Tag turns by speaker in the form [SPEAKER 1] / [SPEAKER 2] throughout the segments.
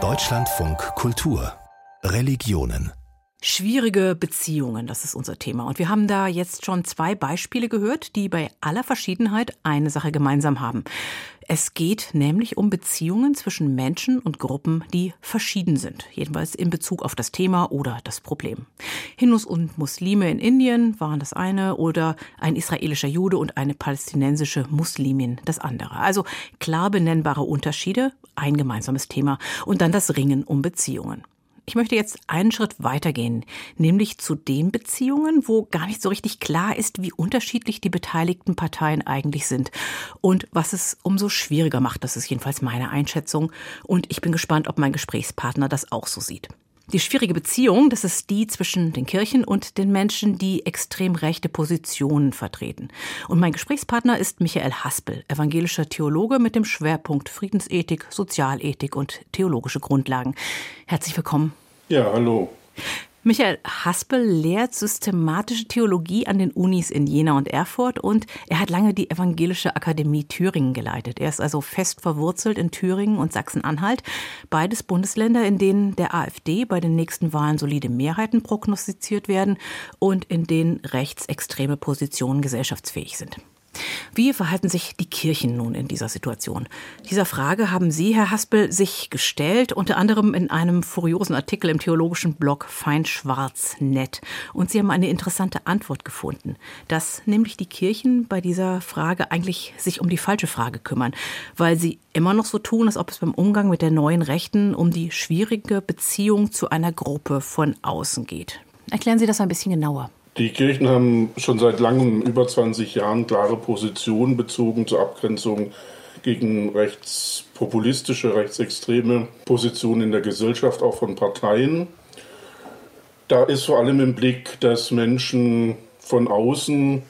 [SPEAKER 1] Deutschlandfunk Kultur Religionen
[SPEAKER 2] Schwierige Beziehungen, das ist unser Thema. Und wir haben da jetzt schon zwei Beispiele gehört, die bei aller Verschiedenheit eine Sache gemeinsam haben. Es geht nämlich um Beziehungen zwischen Menschen und Gruppen, die verschieden sind, jedenfalls in Bezug auf das Thema oder das Problem. Hindus und Muslime in Indien waren das eine oder ein israelischer Jude und eine palästinensische Muslimin das andere. Also klar benennbare Unterschiede, ein gemeinsames Thema und dann das Ringen um Beziehungen. Ich möchte jetzt einen Schritt weitergehen, nämlich zu den Beziehungen, wo gar nicht so richtig klar ist, wie unterschiedlich die beteiligten Parteien eigentlich sind und was es umso schwieriger macht. Das ist jedenfalls meine Einschätzung und ich bin gespannt, ob mein Gesprächspartner das auch so sieht. Die schwierige Beziehung, das ist die zwischen den Kirchen und den Menschen, die extrem rechte Positionen vertreten. Und mein Gesprächspartner ist Michael Haspel, evangelischer Theologe mit dem Schwerpunkt Friedensethik, Sozialethik und theologische Grundlagen. Herzlich willkommen.
[SPEAKER 3] Ja, hallo.
[SPEAKER 2] Michael Haspel lehrt systematische Theologie an den Unis in Jena und Erfurt und er hat lange die Evangelische Akademie Thüringen geleitet. Er ist also fest verwurzelt in Thüringen und Sachsen-Anhalt, beides Bundesländer, in denen der AfD bei den nächsten Wahlen solide Mehrheiten prognostiziert werden und in denen rechtsextreme Positionen gesellschaftsfähig sind. Wie verhalten sich die Kirchen nun in dieser Situation? Dieser Frage haben Sie, Herr Haspel, sich gestellt, unter anderem in einem furiosen Artikel im theologischen Blog Feinschwarz.net. Und Sie haben eine interessante Antwort gefunden, dass nämlich die Kirchen bei dieser Frage eigentlich sich um die falsche Frage kümmern, weil sie immer noch so tun, als ob es beim Umgang mit der neuen Rechten um die schwierige Beziehung zu einer Gruppe von außen geht. Erklären Sie das ein bisschen genauer.
[SPEAKER 3] Die Kirchen haben schon seit langem, über 20 Jahren, klare Positionen bezogen zur Abgrenzung gegen rechtspopulistische, rechtsextreme Positionen in der Gesellschaft, auch von Parteien. Da ist vor allem im Blick, dass Menschen von außen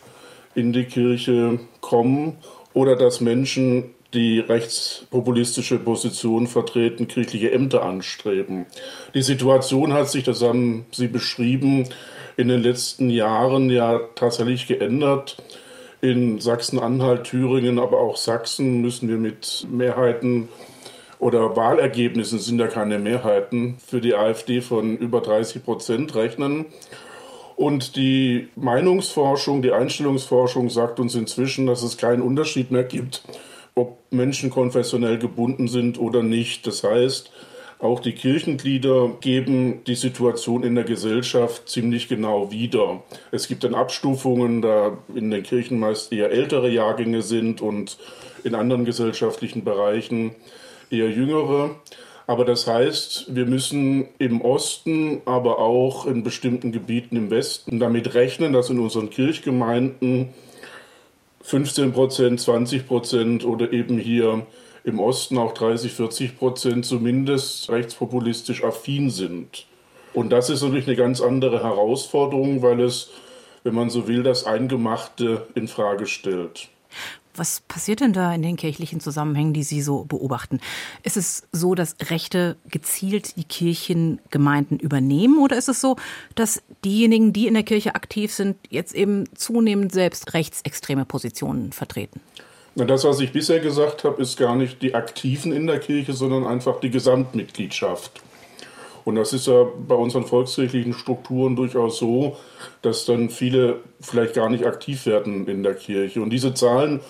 [SPEAKER 3] in die Kirche kommen oder dass Menschen, die rechtspopulistische Positionen vertreten, kirchliche Ämter anstreben. Die Situation hat sich, das haben Sie beschrieben, in den letzten Jahren ja tatsächlich geändert. In Sachsen-Anhalt, Thüringen, aber auch Sachsen müssen wir mit Mehrheiten oder Wahlergebnissen sind ja keine Mehrheiten für die AfD von über 30 Prozent rechnen. Und die Meinungsforschung, die Einstellungsforschung sagt uns inzwischen, dass es keinen Unterschied mehr gibt, ob Menschen konfessionell gebunden sind oder nicht. Das heißt, auch die Kirchenglieder geben die Situation in der Gesellschaft ziemlich genau wieder. Es gibt dann Abstufungen, da in den Kirchen meist eher ältere Jahrgänge sind und in anderen gesellschaftlichen Bereichen eher jüngere. Aber das heißt, wir müssen im Osten, aber auch in bestimmten Gebieten im Westen damit rechnen, dass in unseren Kirchgemeinden 15 Prozent, 20 Prozent oder eben hier im Osten auch 30, 40 Prozent zumindest rechtspopulistisch affin sind. Und das ist natürlich eine ganz andere Herausforderung, weil es, wenn man so will, das Eingemachte in Frage stellt.
[SPEAKER 2] Was passiert denn da in den kirchlichen Zusammenhängen, die Sie so beobachten? Ist es so, dass Rechte gezielt die Kirchengemeinden übernehmen oder ist es so, dass diejenigen, die in der Kirche aktiv sind, jetzt eben zunehmend selbst rechtsextreme Positionen vertreten?
[SPEAKER 3] Das, was ich bisher gesagt habe, ist gar nicht die Aktiven in der Kirche, sondern einfach die Gesamtmitgliedschaft. Und das ist ja bei unseren volkskirchlichen Strukturen durchaus so, dass dann viele vielleicht gar nicht aktiv werden in der Kirche. Und diese Zahlen,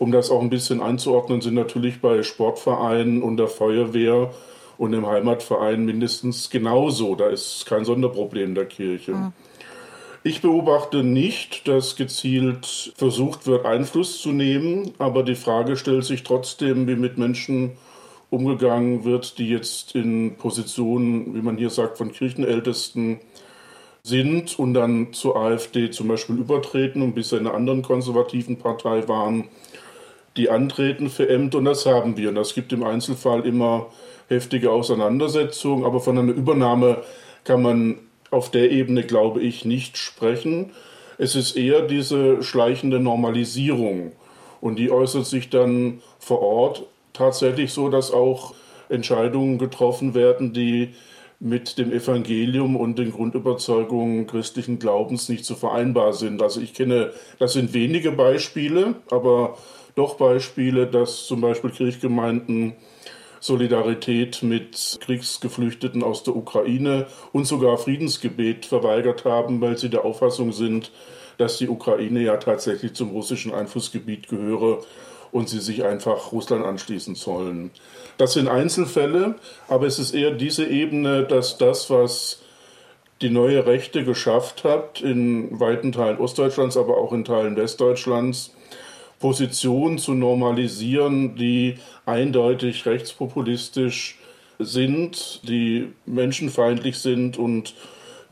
[SPEAKER 3] um das auch ein bisschen einzuordnen, sind natürlich bei Sportvereinen und der Feuerwehr und im Heimatverein mindestens genauso. Da ist kein Sonderproblem der Kirche. Mhm. Ich beobachte nicht, dass gezielt versucht wird, Einfluss zu nehmen, aber die Frage stellt sich trotzdem, wie mit Menschen umgegangen wird, die jetzt in Positionen, wie man hier sagt, von Kirchenältesten sind und dann zur AfD zum Beispiel übertreten und bisher in einer anderen konservativen Partei waren, die antreten für Ämter und das haben wir. Und das gibt im Einzelfall immer heftige Auseinandersetzungen, aber von einer Übernahme kann man auf der Ebene, glaube ich, nicht sprechen. Es ist eher diese schleichende Normalisierung. Und die äußert sich dann vor Ort tatsächlich so, dass auch Entscheidungen getroffen werden, die mit dem Evangelium und den Grundüberzeugungen christlichen Glaubens nicht zu vereinbar sind. Also ich kenne, das sind wenige Beispiele, aber doch Beispiele, dass zum Beispiel Kirchgemeinden Solidarität mit Kriegsgeflüchteten aus der Ukraine und sogar Friedensgebet verweigert haben, weil sie der Auffassung sind, dass die Ukraine ja tatsächlich zum russischen Einflussgebiet gehöre und sie sich einfach Russland anschließen sollen. Das sind Einzelfälle, aber es ist eher diese Ebene, dass das, was die neue Rechte geschafft hat, in weiten Teilen Ostdeutschlands, aber auch in Teilen Westdeutschlands, Positionen zu normalisieren, die eindeutig rechtspopulistisch sind, die menschenfeindlich sind und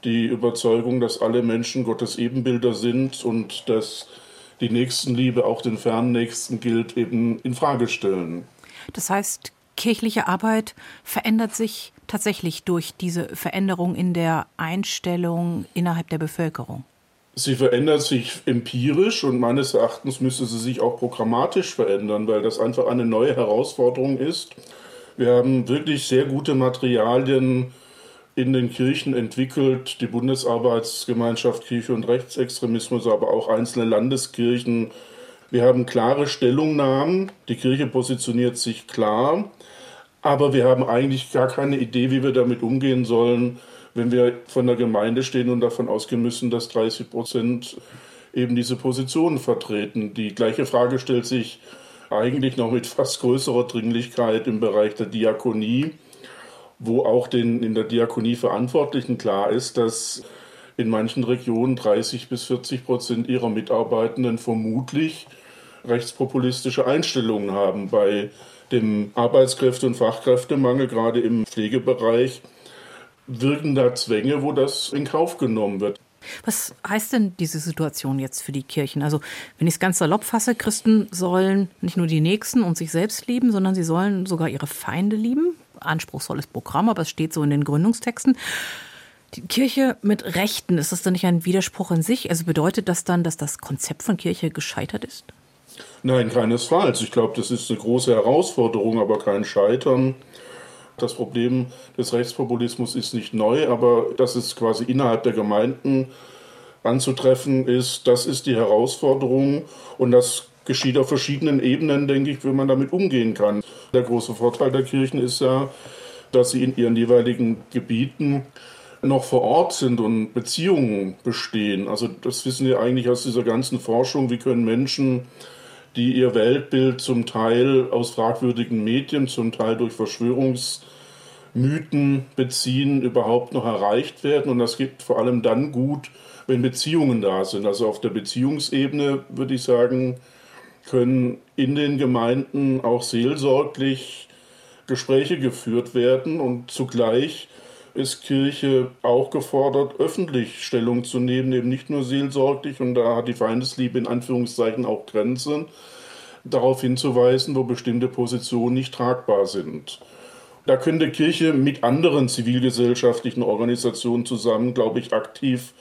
[SPEAKER 3] die Überzeugung, dass alle Menschen Gottes Ebenbilder sind und dass die Nächstenliebe auch den fernen Nächsten gilt, eben in Frage stellen.
[SPEAKER 2] Das heißt, kirchliche Arbeit verändert sich tatsächlich durch diese Veränderung in der Einstellung innerhalb der Bevölkerung.
[SPEAKER 3] Sie verändert sich empirisch und meines Erachtens müsste sie sich auch programmatisch verändern, weil das einfach eine neue Herausforderung ist. Wir haben wirklich sehr gute Materialien in den Kirchen entwickelt, die Bundesarbeitsgemeinschaft Kirche und Rechtsextremismus, aber auch einzelne Landeskirchen. Wir haben klare Stellungnahmen, die Kirche positioniert sich klar, aber wir haben eigentlich gar keine Idee, wie wir damit umgehen sollen, wenn wir von der Gemeinde stehen und davon ausgehen müssen, dass 30 Prozent eben diese Positionen vertreten. Die gleiche Frage stellt sich eigentlich noch mit fast größerer Dringlichkeit im Bereich der Diakonie, wo auch den in der Diakonie Verantwortlichen klar ist, dass in manchen Regionen 30 bis 40 Prozent ihrer Mitarbeitenden vermutlich rechtspopulistische Einstellungen haben. Bei dem Arbeitskräfte- und Fachkräftemangel, gerade im Pflegebereich, wirken da Zwänge, wo das in Kauf genommen wird.
[SPEAKER 2] Was heißt denn diese Situation jetzt für die Kirchen? Also, wenn ich es ganz salopp fasse, Christen sollen nicht nur die Nächsten und sich selbst lieben, sondern sie sollen sogar ihre Feinde lieben. Anspruchsvolles Programm, aber es steht so in den Gründungstexten. Die Kirche mit Rechten, ist das dann nicht ein Widerspruch in sich? Also bedeutet das dann, dass das Konzept von Kirche gescheitert ist?
[SPEAKER 3] Nein, keinesfalls. Ich glaube, das ist eine große Herausforderung, aber kein Scheitern. Das Problem des Rechtspopulismus ist nicht neu, aber dass es quasi innerhalb der Gemeinden anzutreffen ist, das ist die Herausforderung und das geschieht auf verschiedenen Ebenen, denke ich, wie man damit umgehen kann. Der große Vorteil der Kirchen ist ja, dass sie in ihren jeweiligen Gebieten noch vor Ort sind und Beziehungen bestehen. Also das wissen wir eigentlich aus dieser ganzen Forschung, wie können Menschen die ihr Weltbild zum Teil aus fragwürdigen Medien, zum Teil durch Verschwörungsmythen beziehen, überhaupt noch erreicht werden. Und das geht vor allem dann gut, wenn Beziehungen da sind. Also auf der Beziehungsebene würde ich sagen, können in den Gemeinden auch seelsorglich Gespräche geführt werden und zugleich ist Kirche auch gefordert, öffentlich Stellung zu nehmen, eben nicht nur seelsorglich, und da hat die Feindesliebe in Anführungszeichen auch Grenzen, darauf hinzuweisen, wo bestimmte Positionen nicht tragbar sind. Da könnte Kirche mit anderen zivilgesellschaftlichen Organisationen zusammen, glaube ich, aktiv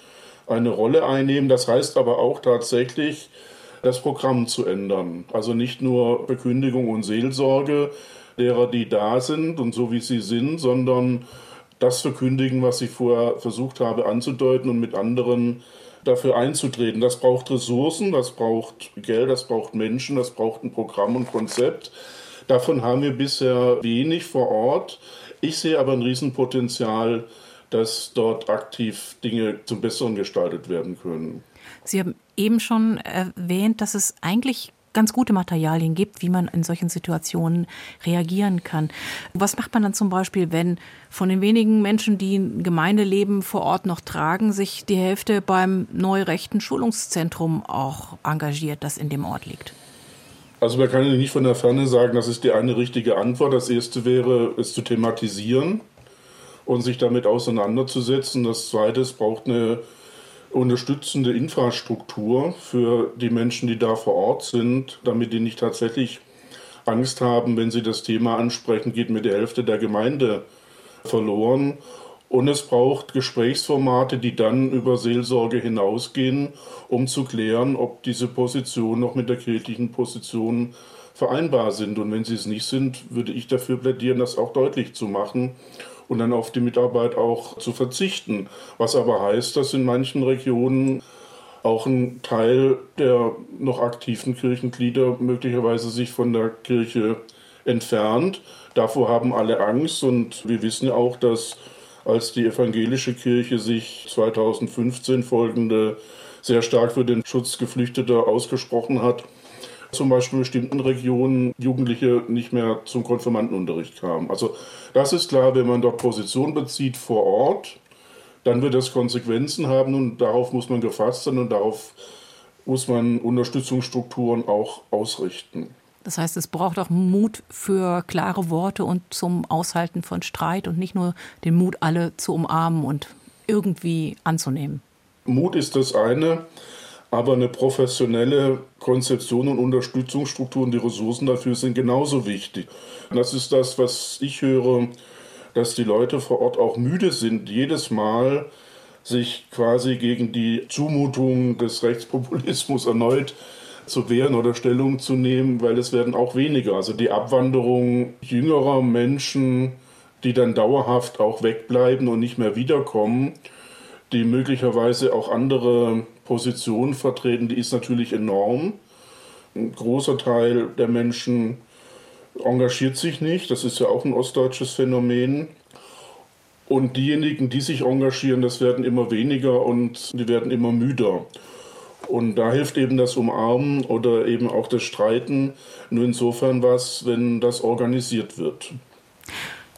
[SPEAKER 3] eine Rolle einnehmen. Das heißt aber auch tatsächlich, das Programm zu ändern. Also nicht nur Bekündigung und Seelsorge derer, die da sind und so wie sie sind, sondern das verkündigen, was ich vorher versucht habe anzudeuten und mit anderen dafür einzutreten. Das braucht Ressourcen, das braucht Geld, das braucht Menschen, das braucht ein Programm und Konzept. Davon haben wir bisher wenig vor Ort. Ich sehe aber ein Riesenpotenzial, dass dort aktiv Dinge zum Besseren gestaltet werden können.
[SPEAKER 2] Sie haben eben schon erwähnt, dass es eigentlich ganz gute Materialien gibt, wie man in solchen Situationen reagieren kann. Was macht man dann zum Beispiel, wenn von den wenigen Menschen, die ein Gemeindeleben vor Ort noch tragen, sich die Hälfte beim neurechten Schulungszentrum auch engagiert, das in dem Ort liegt?
[SPEAKER 3] Also man kann nicht von der Ferne sagen, das ist die eine richtige Antwort. Das erste wäre, es zu thematisieren und sich damit auseinanderzusetzen. Das zweite, es braucht eine unterstützende Infrastruktur für die Menschen, die da vor Ort sind, damit die nicht tatsächlich Angst haben, wenn sie das Thema ansprechen, geht mir die Hälfte der Gemeinde verloren. Und es braucht Gesprächsformate, die dann über Seelsorge hinausgehen, um zu klären, ob diese Positionen noch mit der kirchlichen Position vereinbar sind. Und wenn sie es nicht sind, würde ich dafür plädieren, das auch deutlich zu machen und dann auf die Mitarbeit auch zu verzichten. Was aber heißt, dass in manchen Regionen auch ein Teil der noch aktiven Kirchenglieder möglicherweise sich von der Kirche entfernt. Davor haben alle Angst und wir wissen auch, dass als die evangelische Kirche sich 2015 folgende sehr stark für den Schutz Geflüchteter ausgesprochen hat, zum Beispiel in bestimmten Regionen Jugendliche nicht mehr zum Konfirmandenunterricht kamen. Also das ist klar, wenn man dort Position bezieht vor Ort, dann wird das Konsequenzen haben und darauf muss man gefasst sein und darauf muss man Unterstützungsstrukturen auch ausrichten.
[SPEAKER 2] Das heißt, es braucht auch Mut für klare Worte und zum Aushalten von Streit und nicht nur den Mut, alle zu umarmen und irgendwie anzunehmen.
[SPEAKER 3] Mut ist das eine, aber eine professionelle Konzeption und Unterstützungsstruktur und die Ressourcen dafür sind genauso wichtig. Das ist das, was ich höre, dass die Leute vor Ort auch müde sind, jedes Mal sich quasi gegen die Zumutung des Rechtspopulismus erneut zu wehren oder Stellung zu nehmen, weil es werden auch weniger. Also die Abwanderung jüngerer Menschen, die dann dauerhaft auch wegbleiben und nicht mehr wiederkommen, die möglicherweise auch andere Positionen vertreten, die ist natürlich enorm. Ein großer Teil der Menschen engagiert sich nicht, das ist ja auch ein ostdeutsches Phänomen. Und diejenigen, die sich engagieren, das werden immer weniger und die werden immer müder. Und da hilft eben das Umarmen oder eben auch das Streiten nur insofern was, wenn das organisiert wird.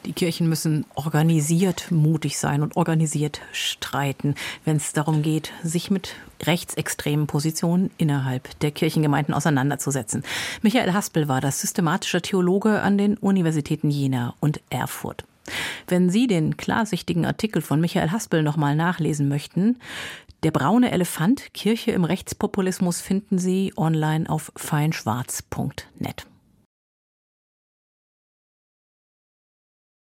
[SPEAKER 2] Die Kirchen müssen organisiert mutig sein und organisiert streiten, wenn es darum geht, sich mit rechtsextremen Positionen innerhalb der Kirchengemeinden auseinanderzusetzen. Michael Haspel war das systematischer Theologe an den Universitäten Jena und Erfurt. Wenn Sie den klarsichtigen Artikel von Michael Haspel nochmal nachlesen möchten, der braune Elefant, Kirche im Rechtspopulismus finden Sie online auf feinschwarz.net.